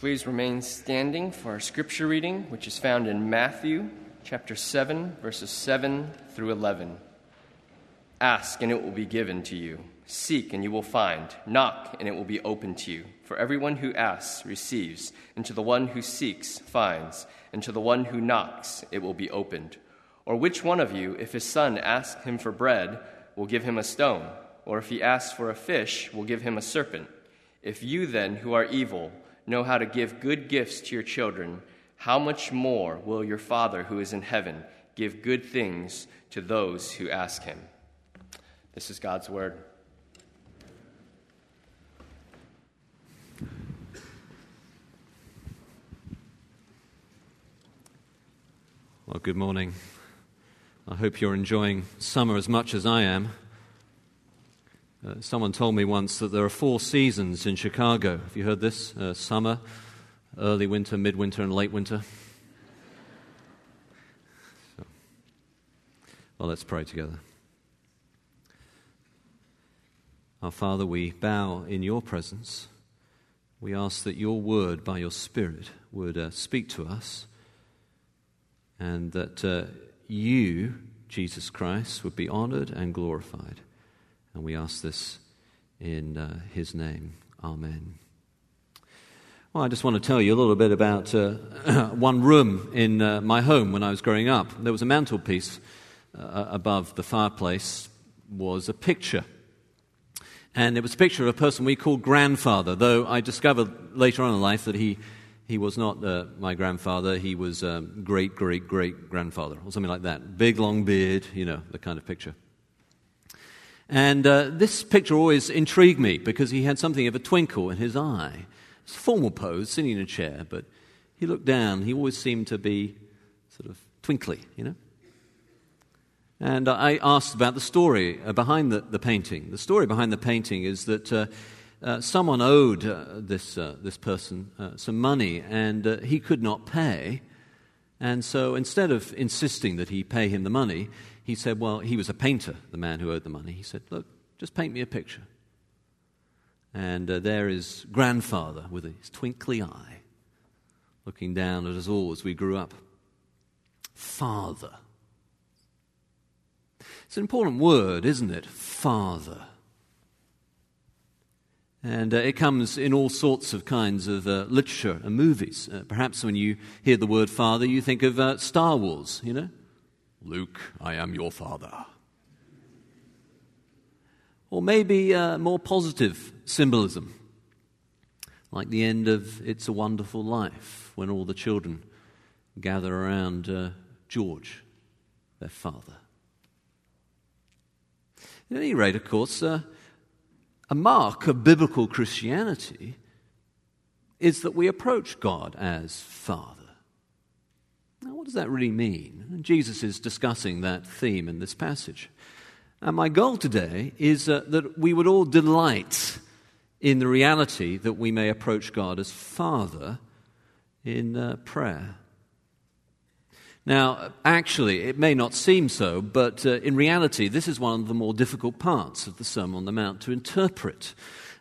Please remain standing for our scripture reading, which is found in Matthew chapter 7, verses 7 through 11. Ask, and it will be given to you. Seek, and you will find. Knock, and it will be opened to you. For everyone who asks receives, and to the one who seeks finds, and to the one who knocks it will be opened. Or which one of you, if his son asks him for bread, will give him a stone? Or if he asks for a fish, will give him a serpent? If you then, who are evil, know how to give good gifts to your children, how much more will your Father who is in heaven give good things to those who ask him? This is God's word. Well, good morning. I hope you're enjoying summer as much as I am. Uh, someone told me once that there are four seasons in Chicago. Have you heard this? Uh, summer, early winter, midwinter, and late winter. So, well, let's pray together. Our Father, we bow in your presence. We ask that your word, by your Spirit, would uh, speak to us, and that uh, you, Jesus Christ, would be honored and glorified. And we ask this in uh, his name. Amen. Well, I just want to tell you a little bit about uh, one room in uh, my home when I was growing up. There was a mantelpiece uh, above the fireplace was a picture. And it was a picture of a person we called grandfather, though I discovered later on in life that he, he was not uh, my grandfather. He was um, great, great, great grandfather, or something like that. Big, long beard, you know, the kind of picture. And uh, this picture always intrigued me because he had something of a twinkle in his eye. It's a formal pose, sitting in a chair, but he looked down. He always seemed to be sort of twinkly, you know? And I asked about the story uh, behind the, the painting. The story behind the painting is that uh, uh, someone owed uh, this, uh, this person some money and he could not pay. And so instead of insisting that he pay him the money, he said, Well, he was a painter, the man who owed the money. He said, Look, just paint me a picture. And uh, there is grandfather with his twinkly eye looking down at us all as we grew up. Father. It's an important word, isn't it? Father. And uh, it comes in all sorts of kinds of uh, literature and movies. Uh, perhaps when you hear the word father, you think of uh, Star Wars, you know? Luke, I am your father. Or maybe uh, more positive symbolism, like the end of It's a Wonderful Life, when all the children gather around uh, George, their father. At any rate, of course, uh, a mark of biblical Christianity is that we approach God as Father. Now, what does that really mean? Jesus is discussing that theme in this passage. And my goal today is uh, that we would all delight in the reality that we may approach God as Father in uh, prayer. Now, actually, it may not seem so, but uh, in reality, this is one of the more difficult parts of the Sermon on the Mount to interpret.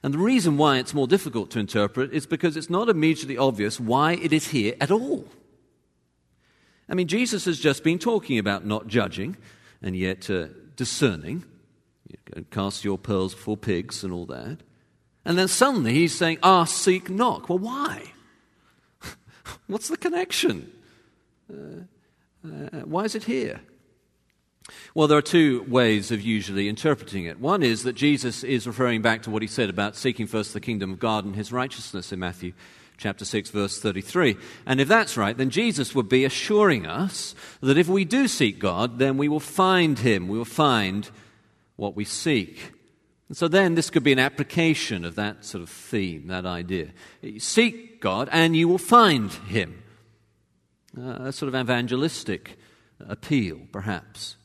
And the reason why it's more difficult to interpret is because it's not immediately obvious why it is here at all. I mean, Jesus has just been talking about not judging and yet uh, discerning. You cast your pearls before pigs and all that. And then suddenly he's saying, ask, seek, knock. Well, why? What's the connection? Uh, uh, why is it here? Well, there are two ways of usually interpreting it. One is that Jesus is referring back to what he said about seeking first the kingdom of God and his righteousness in Matthew chapter 6, verse 33. And if that's right, then Jesus would be assuring us that if we do seek God, then we will find Him. We will find what we seek. And so then this could be an application of that sort of theme, that idea. seek God and you will find Him. Uh, a sort of evangelistic appeal, perhaps.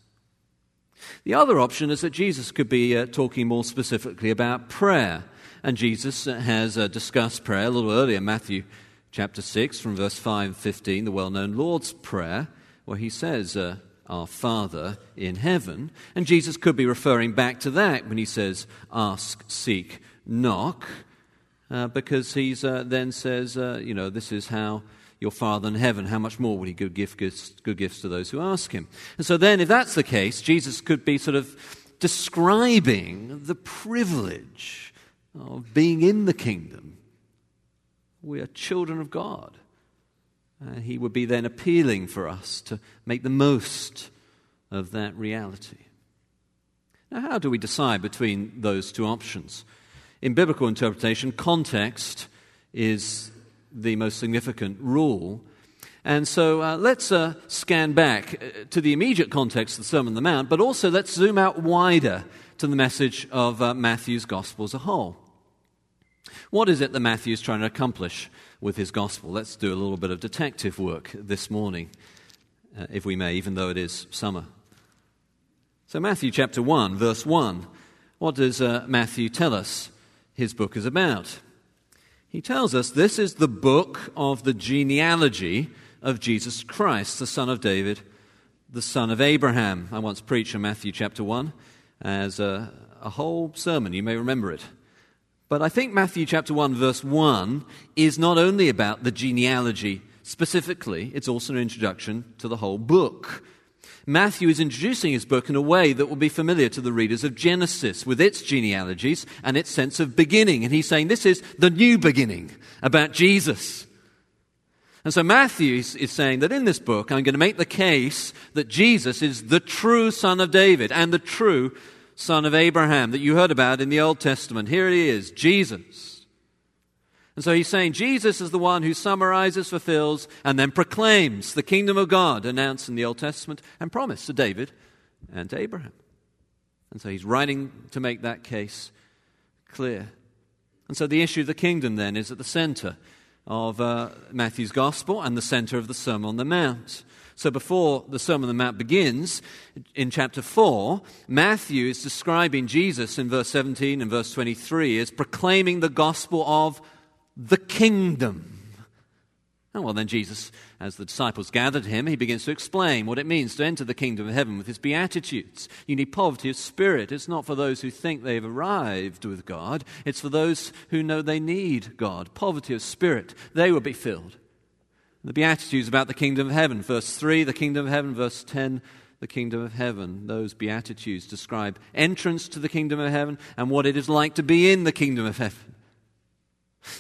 The other option is that Jesus could be uh, talking more specifically about prayer. And Jesus has uh, discussed prayer a little earlier, Matthew chapter 6, from verse 5 and 15, the well known Lord's Prayer, where he says, uh, Our Father in heaven. And Jesus could be referring back to that when he says, Ask, seek, knock. uh, because he uh, then says, uh, you know, this is how your Father in heaven, how much more will he give gifts, good gifts to those who ask him? And so then, if that's the case, Jesus could be sort of describing the privilege of being in the kingdom. We are children of God. Uh, he would be then appealing for us to make the most of that reality. Now, how do we decide between those two options? In biblical interpretation, context is the most significant rule. And so uh, let's uh, scan back uh, to the immediate context of the Sermon on the Mount, but also let's zoom out wider to the message of uh, Matthew's Gospel as a whole. What is it that Matthew is trying to accomplish with his Gospel? Let's do a little bit of detective work this morning, uh, if we may, even though it is summer. So, Matthew chapter 1, verse 1, what does uh, Matthew tell us his book is about? He tells us this is the book of the genealogy of Jesus Christ, the son of David, the son of Abraham. I once preached in Matthew chapter 1 as a, a whole sermon. You may remember it. But I think Matthew chapter 1, verse 1 is not only about the genealogy specifically, it's also an introduction to the whole book. Matthew is introducing his book in a way that will be familiar to the readers of Genesis, with its genealogies and its sense of beginning. And he's saying this is the new beginning about Jesus. And so Matthew is, saying that in this book, I'm going to make the case that Jesus is the true son of David and the true son of Abraham that you heard about in the Old Testament. Here he is, Jesus. And so he's saying Jesus is the one who summarizes, fulfills, and then proclaims the kingdom of God announced in the Old Testament and promised to David and to Abraham. And so he's writing to make that case clear. And so the issue of the kingdom then is at the center of uh, Matthew's gospel and the center of the Sermon on the Mount. So before the Sermon on the Mount begins, in chapter 4, Matthew is describing Jesus in verse 17 and verse 23 as proclaiming the gospel of the kingdom. Oh, well, then Jesus, as the disciples gathered him, he begins to explain what it means to enter the kingdom of heaven with his beatitudes. You need poverty of spirit. It's not for those who think they've arrived with God, it's for those who know they need God. Poverty of spirit, they will be filled. The Beatitudes about the kingdom of heaven. Verse 3, the kingdom of heaven. Verse 10, the kingdom of heaven. Those Beatitudes describe entrance to the kingdom of heaven and what it is like to be in the kingdom of heaven.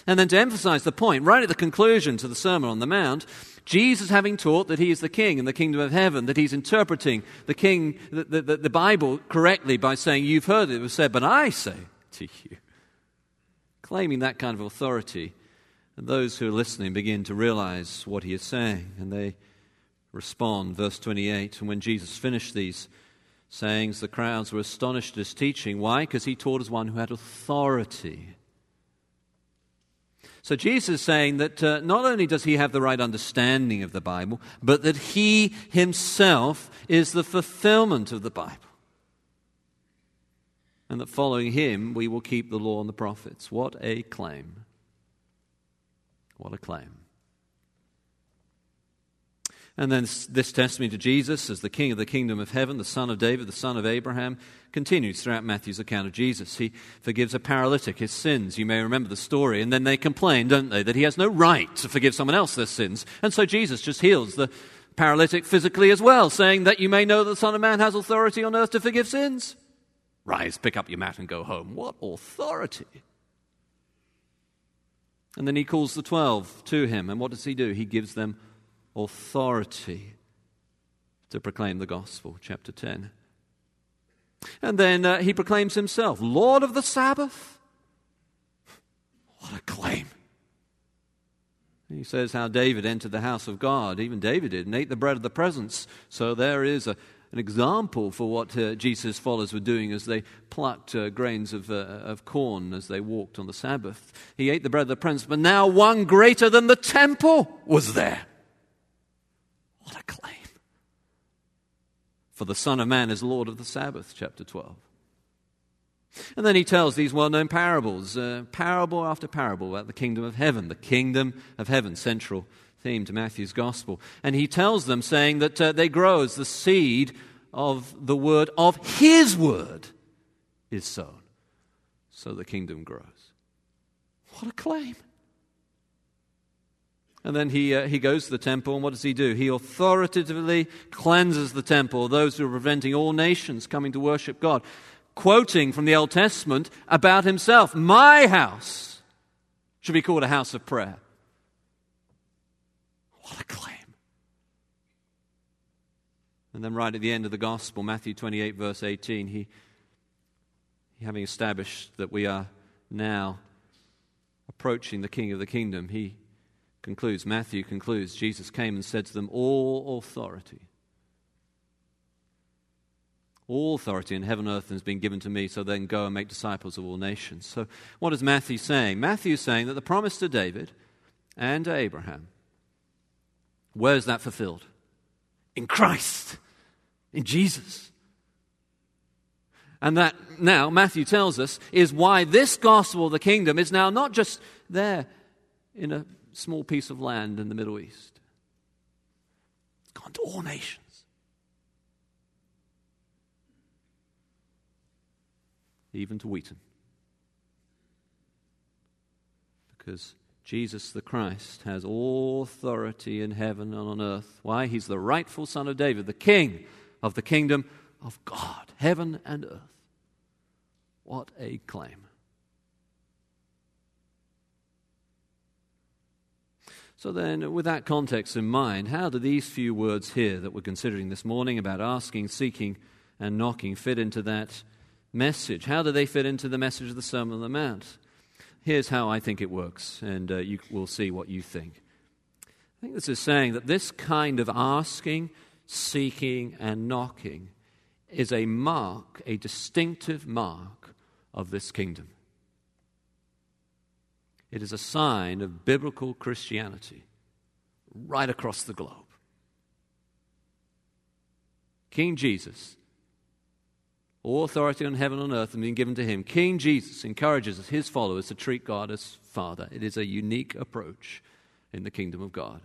And then to emphasize the point, right at the conclusion to the Sermon on the Mount, Jesus having taught that he is the king in the kingdom of heaven, that he's interpreting the king, the, the, the Bible correctly by saying, You've heard it was said, but I say to you. Claiming that kind of authority, and those who are listening begin to realize what he is saying, and they respond. Verse 28 And when Jesus finished these sayings, the crowds were astonished at his teaching. Why? Because he taught as one who had authority so Jesus is saying that uh, not only does he have the right understanding of the Bible, but that he himself is the fulfillment of the Bible. And that following him, we will keep the law and the prophets. What a claim! What a claim. And then this testimony to Jesus as the King of the kingdom of heaven, the Son of David, the Son of Abraham, continues throughout Matthew's account of Jesus. He forgives a paralytic his sins. You may remember the story. And then they complain, don't they, that he has no right to forgive someone else their sins. And so Jesus just heals the paralytic physically as well, saying that you may know that the Son of Man has authority on earth to forgive sins. Rise, pick up your mat, and go home. What authority! And then he calls the twelve to him. And what does he do? He gives them authority to proclaim the gospel, chapter 10. And then uh, he proclaims himself Lord of the Sabbath. What a claim! He says how David entered the house of God, even David did, and ate the bread of the presence. So there is a, an example for what uh, Jesus' followers were doing as they plucked uh, grains of, uh, of corn as they walked on the Sabbath. He ate the bread of the prince, but now one greater than the temple was there. What a claim. For the Son of Man is Lord of the Sabbath, chapter 12. And then he tells these well known parables, uh, parable after parable about the kingdom of heaven, the kingdom of heaven, central theme to Matthew's gospel. And he tells them, saying that uh, they grow as the seed of the word of his word is sown. So the kingdom grows. What a claim. And then he, uh, he goes to the temple, and what does he do? He authoritatively cleanses the temple, those who are preventing all nations coming to worship God, quoting from the Old Testament about himself My house should be called a house of prayer. What a claim. And then, right at the end of the gospel, Matthew 28, verse 18, he, having established that we are now approaching the King of the kingdom, he concludes, Matthew concludes, Jesus came and said to them, All authority, all authority in heaven and earth has been given to me, so then go and make disciples of all nations. So, what is Matthew saying? Matthew is saying that the promise to David and to Abraham, where is that fulfilled? In Christ, in Jesus. And that now, Matthew tells us, is why this gospel of the kingdom is now not just there in a small piece of land in the Middle East. It's gone to all nations. Even to Wheaton. Because Jesus the Christ has all authority in heaven and on earth. Why? He's the rightful Son of David, the King of the kingdom of God, heaven and earth. What a claim. So, then, with that context in mind, how do these few words here that we're considering this morning about asking, seeking, and knocking fit into that message? How do they fit into the message of the Sermon on the Mount? Here's how I think it works, and uh, you will see what you think. I think this is saying that this kind of asking, seeking, and knocking is a mark, a distinctive mark of this kingdom. It is a sign of biblical Christianity right across the globe. King Jesus, all authority on heaven and earth has been given to him. King Jesus encourages his followers to treat God as Father. It is a unique approach in the kingdom of God.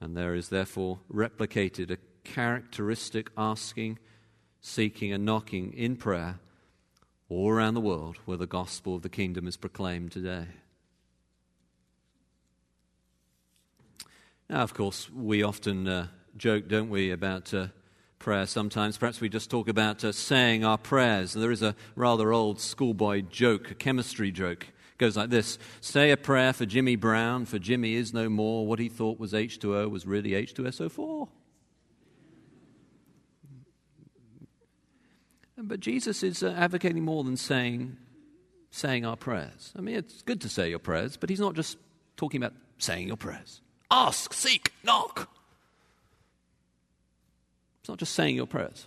And there is therefore replicated a characteristic asking, seeking, and knocking in prayer all around the world where the gospel of the kingdom is proclaimed today. Now, of course, we often uh, joke, don't we, about uh, prayer sometimes. Perhaps we just talk about uh, saying our prayers. There is a rather old schoolboy joke, a chemistry joke. It goes like this Say a prayer for Jimmy Brown, for Jimmy is no more. What he thought was H2O was really H2SO4. But Jesus is uh, advocating more than saying, saying our prayers. I mean, it's good to say your prayers, but he's not just talking about saying your prayers. Ask, seek, knock. It's not just saying your prayers.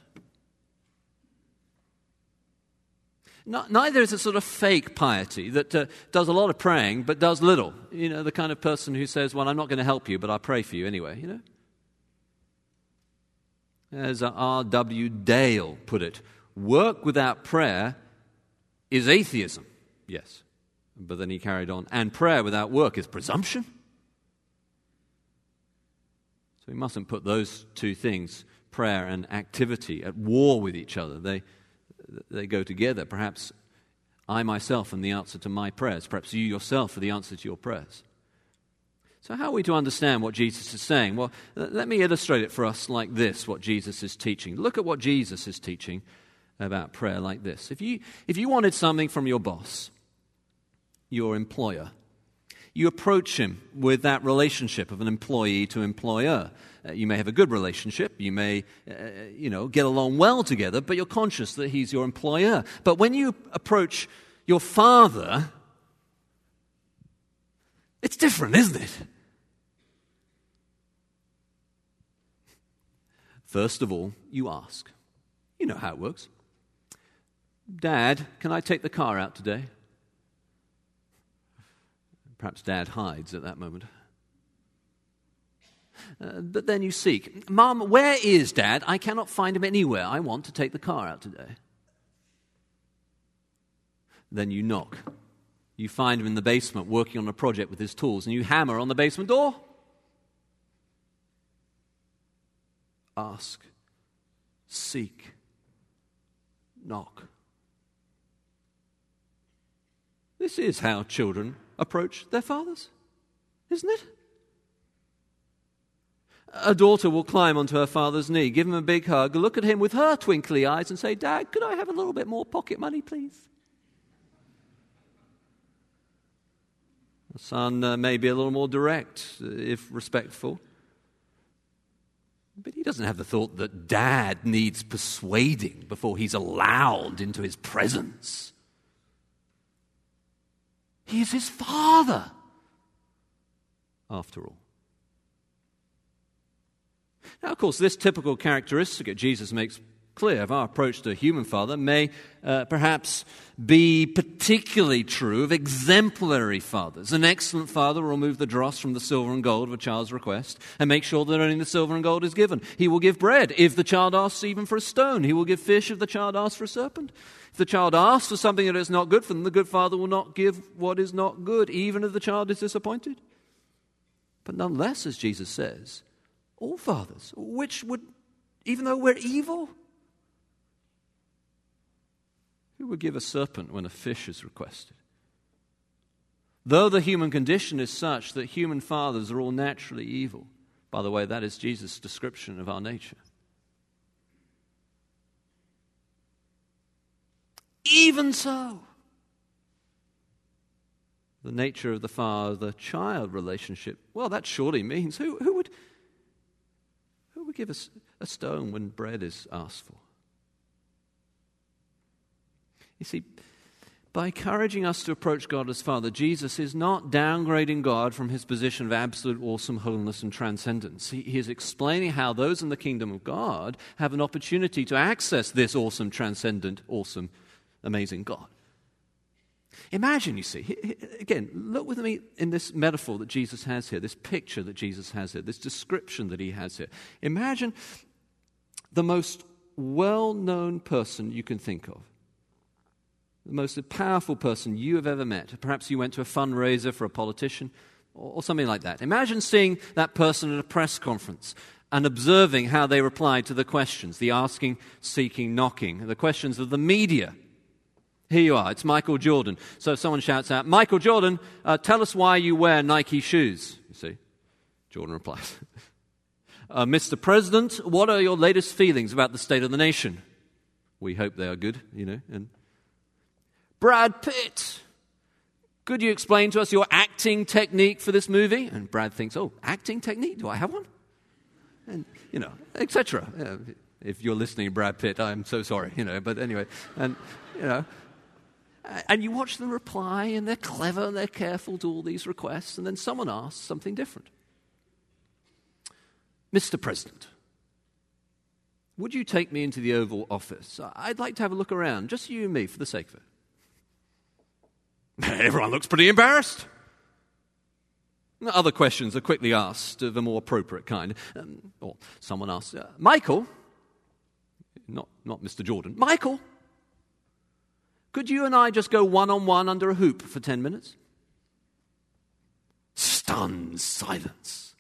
neither is it sort of fake piety that uh, does a lot of praying but does little. You know, the kind of person who says, Well, I'm not going to help you, but I'll pray for you anyway, you know? As R.W. Dale put it, work without prayer is atheism. Yes. But then he carried on, and prayer without work is presumption. So we mustn't put those two things, prayer and activity, at war with each other. They, they go together. Perhaps I myself am the answer to my prayers. Perhaps you yourself are the answer to your prayers. So, how are we to understand what Jesus is saying? Well, let me illustrate it for us like this what Jesus is teaching. Look at what Jesus is teaching about prayer like this. If you, if you wanted something from your boss, your employer, you approach him with that relationship of an employee to employer. Uh, you may have a good relationship, you may, uh, you know, get along well together, but you're conscious that he's your employer. But when you approach your father, it's different, isn't it? First of all, you ask. You know how it works. Dad, can I take the car out today? Perhaps dad hides at that moment. Uh, but then you seek. Mom, where is dad? I cannot find him anywhere. I want to take the car out today. Then you knock. You find him in the basement working on a project with his tools, and you hammer on the basement door. Ask, seek, knock. This is how children approach their fathers, isn't it? A daughter will climb onto her father's knee, give him a big hug, look at him with her twinkly eyes, and say, Dad, could I have a little bit more pocket money, please? The son uh, may be a little more direct, uh, if respectful. But he doesn't have the thought that dad needs persuading before he's allowed into his presence. He is his father, after all. Now, of course, this typical characteristic that Jesus makes clear of our approach to a human father may uh, perhaps be particularly true of exemplary fathers. An excellent father will remove the dross from the silver and gold of a child's request and make sure that only the silver and gold is given. He will give bread if the child asks even for a stone. He will give fish if the child asks for a serpent. If the child asks for something that is not good for them, the good father will not give what is not good, even if the child is disappointed. But nonetheless, as Jesus says, all fathers, which would, even though we're evil, who would give a serpent when a fish is requested? Though the human condition is such that human fathers are all naturally evil, by the way, that is Jesus' description of our nature. Even so, the nature of the father child relationship, well, that surely means who, who would would give us a stone when bread is asked for? You see, by encouraging us to approach God as Father, Jesus is not downgrading God from his position of absolute awesome holiness and transcendence. He, he, is explaining how those in the kingdom of God have an opportunity to access this awesome, transcendent, awesome, amazing God. Imagine, you see, again, look with me in this metaphor that Jesus has here, this picture that Jesus has here, this description that he has here. Imagine the most well known person you can think of, the most powerful person you have ever met. Perhaps you went to a fundraiser for a politician or something like that. Imagine seeing that person at a press conference and observing how they replied to the questions the asking, seeking, knocking, the questions of the media here you are, it's Michael Jordan. So if someone shouts out, Michael Jordan, uh, tell us why you wear Nike shoes. You see, Jordan replies, uh, Mr. President, what are your latest feelings about the state of the nation? We hope they are good, you know. And Brad Pitt, could you explain to us your acting technique for this movie? And Brad thinks, oh, acting technique? Do I have one? And, you know, etc. Yeah, if you're listening, Brad Pitt, I'm so sorry, you know, but anyway. And, you know, and you watch them reply, and they're clever and they're careful to all these requests, and then someone asks something different. Mr. President, would you take me into the Oval Office? I'd like to have a look around, just you and me, for the sake of it. Everyone looks pretty embarrassed. Other questions are quickly asked of a more appropriate kind. Um, or someone asks, uh, Michael, not, not Mr. Jordan, Michael, could you and I just go one on one under a hoop for 10 minutes? Stunned silence.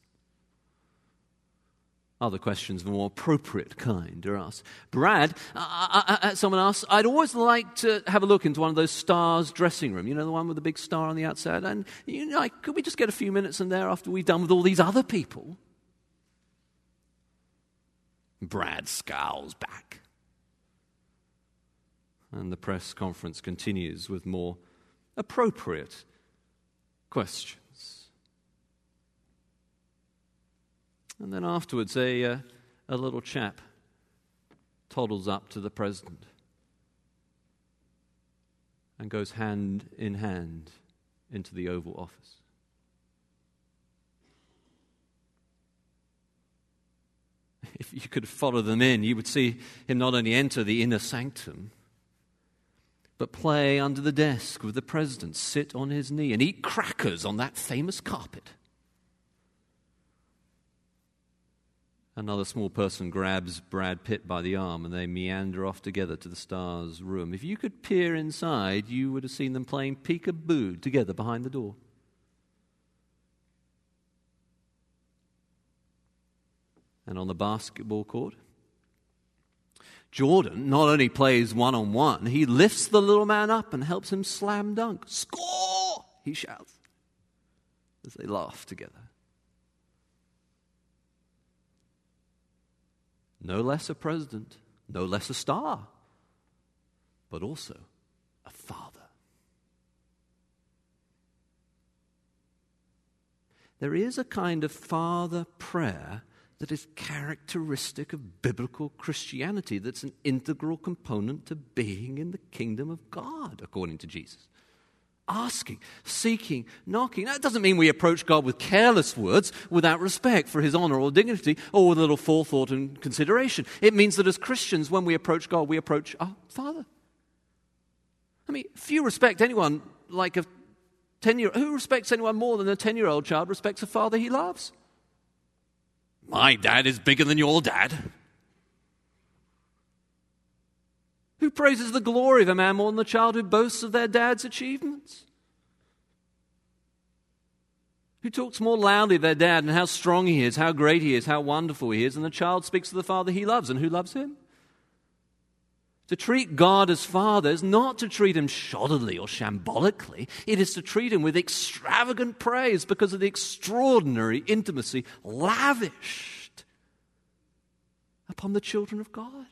Other questions of a more appropriate kind are asked. Brad, uh, uh, uh, uh, someone asks, I'd always like to have a look into one of those stars dressing room. You know, the one with the big star on the outside? And, you know, could we just get a few minutes in there after we've done with all these other people? Brad scowls back. And the press conference continues with more appropriate questions. And then afterwards, a, uh, a little chap toddles up to the president and goes hand in hand into the Oval Office. If you could follow them in, you would see him not only enter the inner sanctum, but play under the desk with the president, sit on his knee, and eat crackers on that famous carpet. Another small person grabs Brad Pitt by the arm and they meander off together to the star's room. If you could peer inside, you would have seen them playing peekaboo together behind the door. And on the basketball court, Jordan not only plays one on one, he lifts the little man up and helps him slam dunk. Score! He shouts as they laugh together. No less a president, no less a star, but also a father. There is a kind of father prayer that is characteristic of biblical Christianity, that's an integral component to being in the kingdom of God, according to Jesus. Asking, seeking, knocking. That doesn't mean we approach God with careless words without respect for his honor or dignity or with a little forethought and consideration. It means that as Christians, when we approach God, we approach our Father. I mean, few respect anyone like a 10 year Who respects anyone more than a 10 year old child respects a father he loves? My dad is bigger than your dad. Who praises the glory of a man more than the child who boasts of their dad's achievements? Who talks more loudly of their dad and how strong he is, how great he is, how wonderful he is, and the child speaks of the father he loves and who loves him? To treat God as Father is not to treat Him shoddily or shambolically. It is to treat Him with extravagant praise because of the extraordinary intimacy lavished upon the children of God.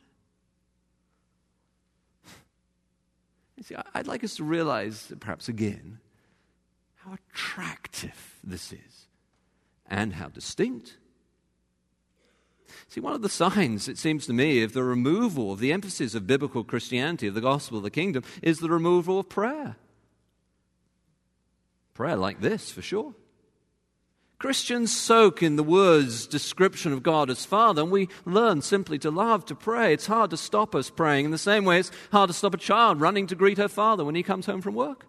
You see, I'd like us to realize, perhaps again, how attractive this is and how distinct See, one of the signs, it seems to me, of the removal of the emphasis of biblical Christianity, of the gospel of the kingdom, is the removal of prayer. Prayer like this, for sure. Christians soak in the words description of God as Father, and we learn simply to love to pray. It's hard to stop us praying in the same way it's hard to stop a child running to greet her father when he comes home from work.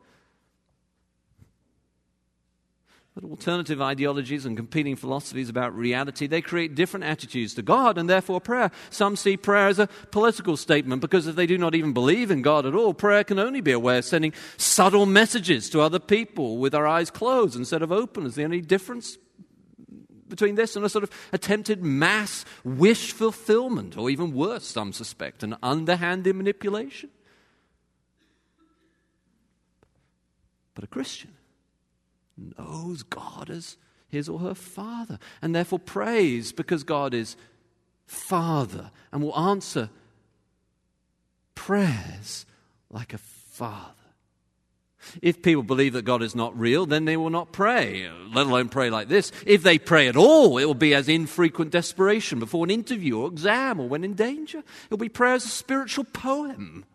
But alternative ideologies and competing philosophies about reality, they create different attitudes to God and therefore prayer. Some see prayer as a political statement because if they do not even believe in God at all, prayer can only be a way of sending subtle messages to other people with our eyes closed instead of open. Is the only difference between this and a sort of attempted mass wish fulfillment, or even worse, some suspect, an underhanded manipulation? But a Christian knows God as his or her father and therefore prays because God is father and will answer prayers like a father. If people believe that God is not real, then they will not pray, let alone pray like this. If they pray at all, it will be as infrequent desperation before an interview or exam or when in danger. It will be prayer as a spiritual poem,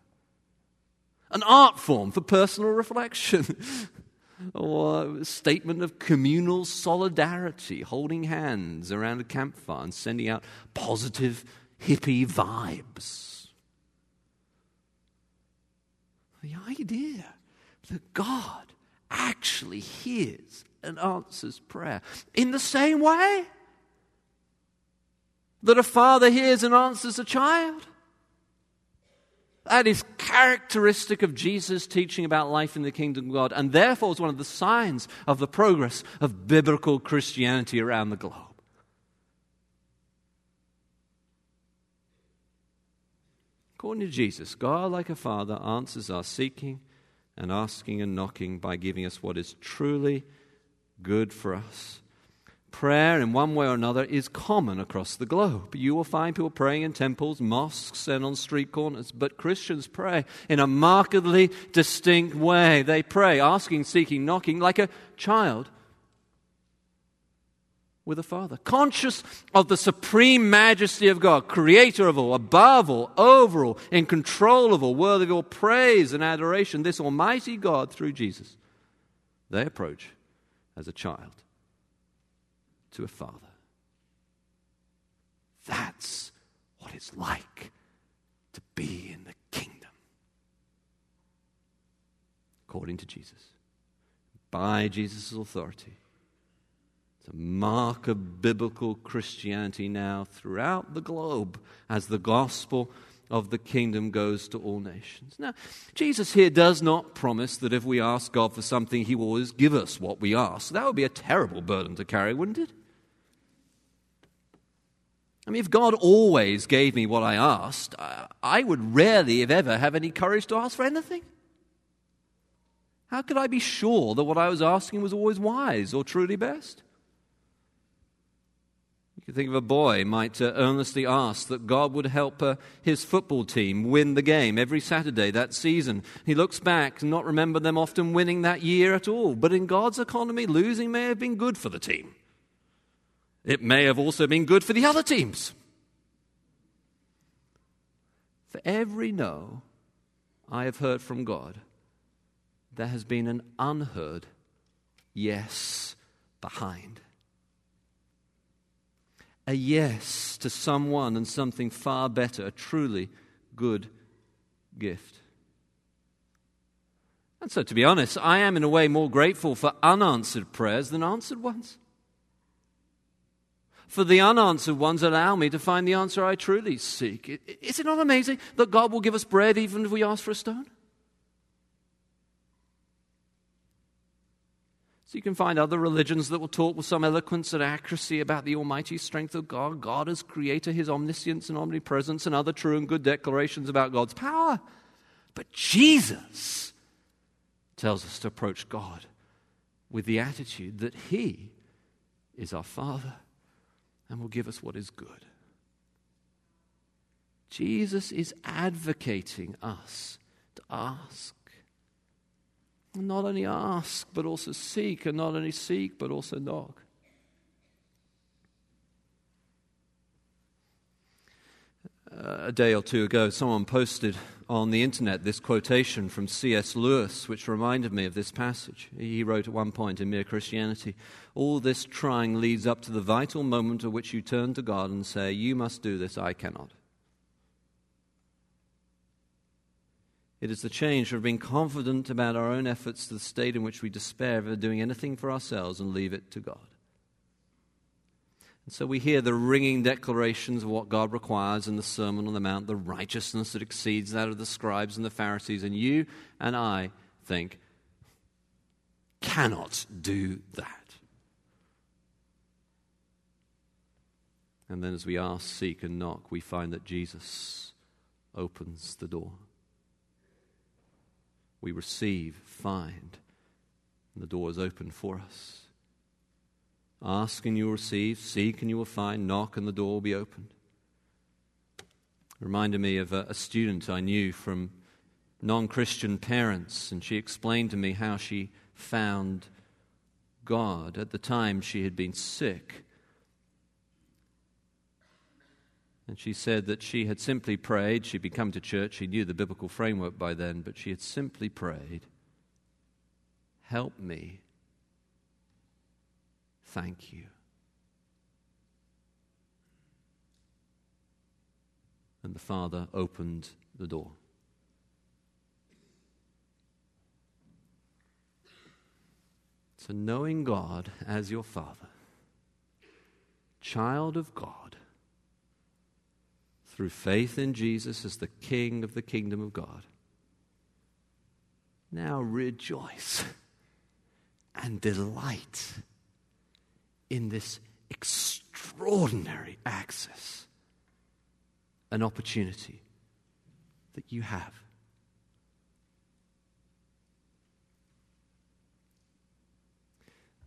an art form for personal reflection. or a statement of communal solidarity, holding hands around a campfire and sending out positive hippie vibes. The idea that God actually hears and answers prayer in the same way that a father hears and answers a child. That is characteristic of Jesus' teaching about life in the kingdom of God, and therefore is one of the signs of the progress of biblical Christianity around the globe. According to Jesus, God, like a father, answers our seeking and asking and knocking by giving us what is truly good for us prayer in one way or another is common across the globe. You will find people praying in temples, mosques, and on street corners, but Christians pray in a markedly distinct way. They pray, asking, seeking, knocking, like a child with a father, conscious of the supreme majesty of God, creator of all, above all, over all, in control of all, worthy of all praise and adoration, this almighty God through Jesus. They approach as a child to a father. That's what it's like to be in the kingdom. According to Jesus, by Jesus' authority. It's a mark of biblical Christianity now throughout the globe as the gospel of the kingdom goes to all nations. Now, Jesus here does not promise that if we ask God for something, he will always give us what we ask. That would be a terrible burden to carry, wouldn't it? I mean, if God always gave me what I asked, I would rarely, if ever, have any courage to ask for anything. How could I be sure that what I was asking was always wise or truly best? You think of a boy might uh, earnestly ask that God would help uh, his football team win the game every Saturday that season. He looks back and not remember them often winning that year at all. But in God's economy, losing may have been good for the team. It may have also been good for the other teams. For every no I have heard from God, there has been an unheard yes behind. A yes to someone and something far better, a truly good gift. And so, to be honest, I am in a way more grateful for unanswered prayers than answered ones. For the unanswered ones allow me to find the answer I truly seek. Is it not amazing that God will give us bread even if we ask for a stone? So you can find other religions that will talk with some eloquence and accuracy about the almighty strength of God, God as creator, his omniscience and omnipresence, and other true and good declarations about God's power. But Jesus tells us to approach God with the attitude that he is our Father and will give us what is good. Jesus is advocating us to ask not only ask, but also seek, and not only seek, but also knock. A day or two ago, someone posted on the internet this quotation from C.S. Lewis, which reminded me of this passage. He wrote at one point in Mere Christianity All this trying leads up to the vital moment at which you turn to God and say, You must do this, I cannot. It is the change from being confident about our own efforts to the state in which we despair of doing anything for ourselves and leave it to God. And so we hear the ringing declarations of what God requires in the Sermon on the Mount, the righteousness that exceeds that of the scribes and the Pharisees, and you and I think, cannot do that. And then as we ask, seek, and knock, we find that Jesus opens the door we receive, find, and the door is open for us. Ask and you will receive, seek and you will find, knock and the door will be opened. It reminded me of a, a student I knew from non Christian parents, and she explained to me how she found God. At the time, she had been sick And she said that she had simply prayed. She'd been come to church. She knew the biblical framework by then, but she had simply prayed, Help me. Thank you. And the Father opened the door. So, knowing God as your Father, child of God, through faith in Jesus as the King of the kingdom of God. Now rejoice and delight in this extraordinary access, an opportunity that you have.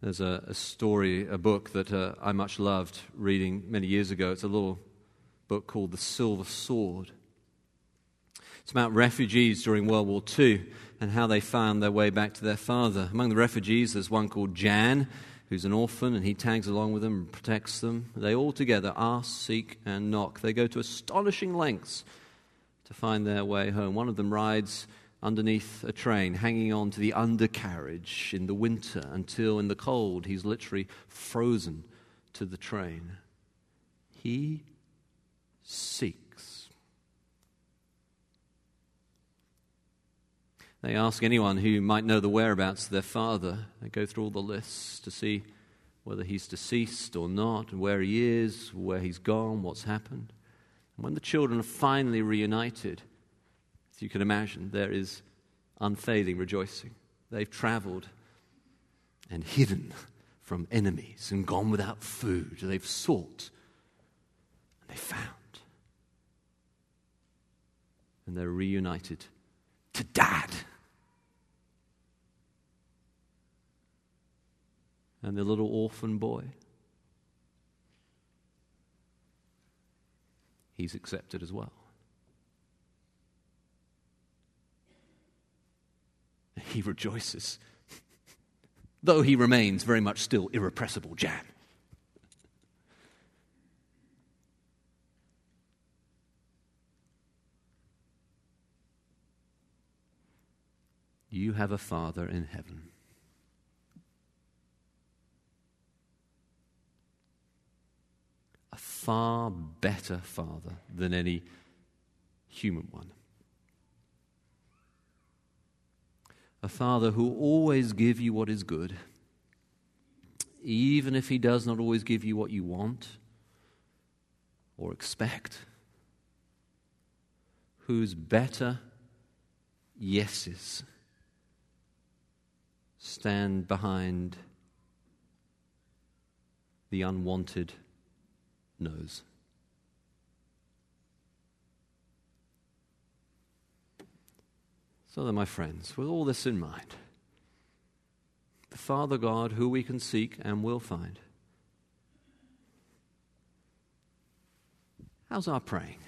There's a, a story, a book that uh, I much loved reading many years ago. It's a little book called The Silver Sword. It's about refugees during World War II and how they found their way back to their father. Among the refugees, there's one called Jan, who's an orphan, and he tags along with them and protects them. They all together ask, seek, and knock. They go to astonishing lengths to find their way home. One of them rides underneath a train, hanging on to the undercarriage in the winter until in the cold he's literally frozen to the train. He seeks. They ask anyone who might know the whereabouts of their father. They go through all the lists to see whether he's deceased or not, where he is, where he's gone, what's happened. And when the children are finally reunited, as you can imagine, there is unfailing rejoicing. They've traveled and hidden from enemies and gone without food. They've sought and They found. And they're reunited to dad. And the little orphan boy. He's accepted as well. He rejoices, though he remains very much still irrepressible Jan. You have a Father in heaven. A far better Father than any human one. A Father who always give you what is good, even if He does not always give you what you want or expect. Whose better yeses stand behind the unwanted no's. So then, my friends, with all this in mind, the Father God, who we can seek and will find, how's our praying?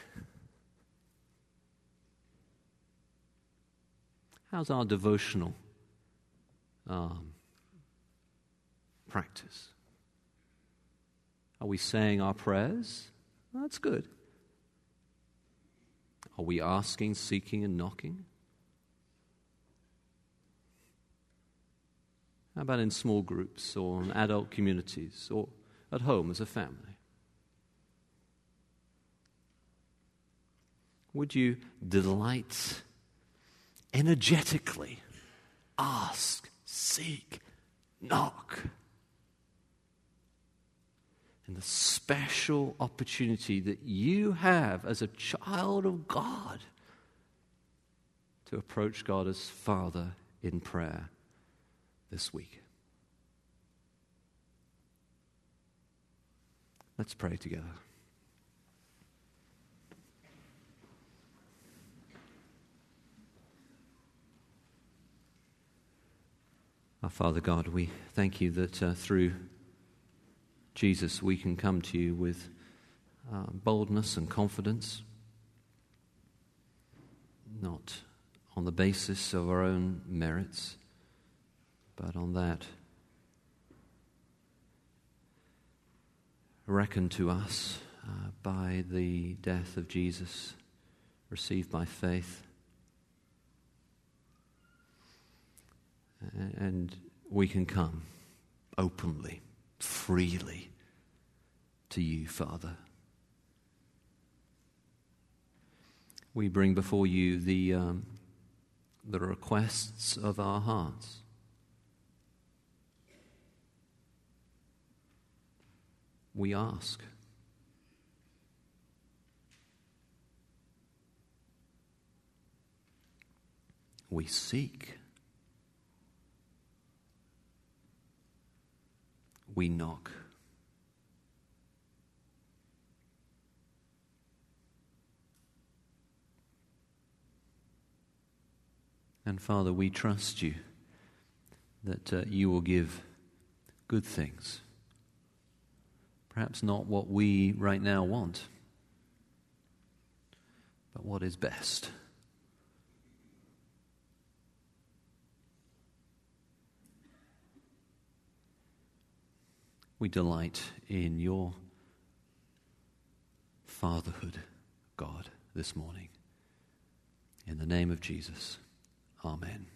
How's our devotional um, practice? Are we saying our prayers? that's good. Are we asking, seeking, and knocking? How about in small groups or in adult communities or at home as a family? Would you delight energetically, ask, seek, knock? And the special opportunity that you have as a child of God to approach God as Father in prayer this week. Let's pray together. Our Father God, we thank you that uh, through Jesus we can come to you with uh, boldness and confidence, not on the basis of our own merits but on that, reckoned to us uh, by the death of Jesus, received by faith. And we can come openly, freely to you, Father. We bring before you the, um, the requests of our hearts. we ask. We seek. We knock. And Father, we trust you that uh, you will give good things Perhaps not what we right now want, but what is best. We delight in your fatherhood, God, this morning. In the name of Jesus, Amen.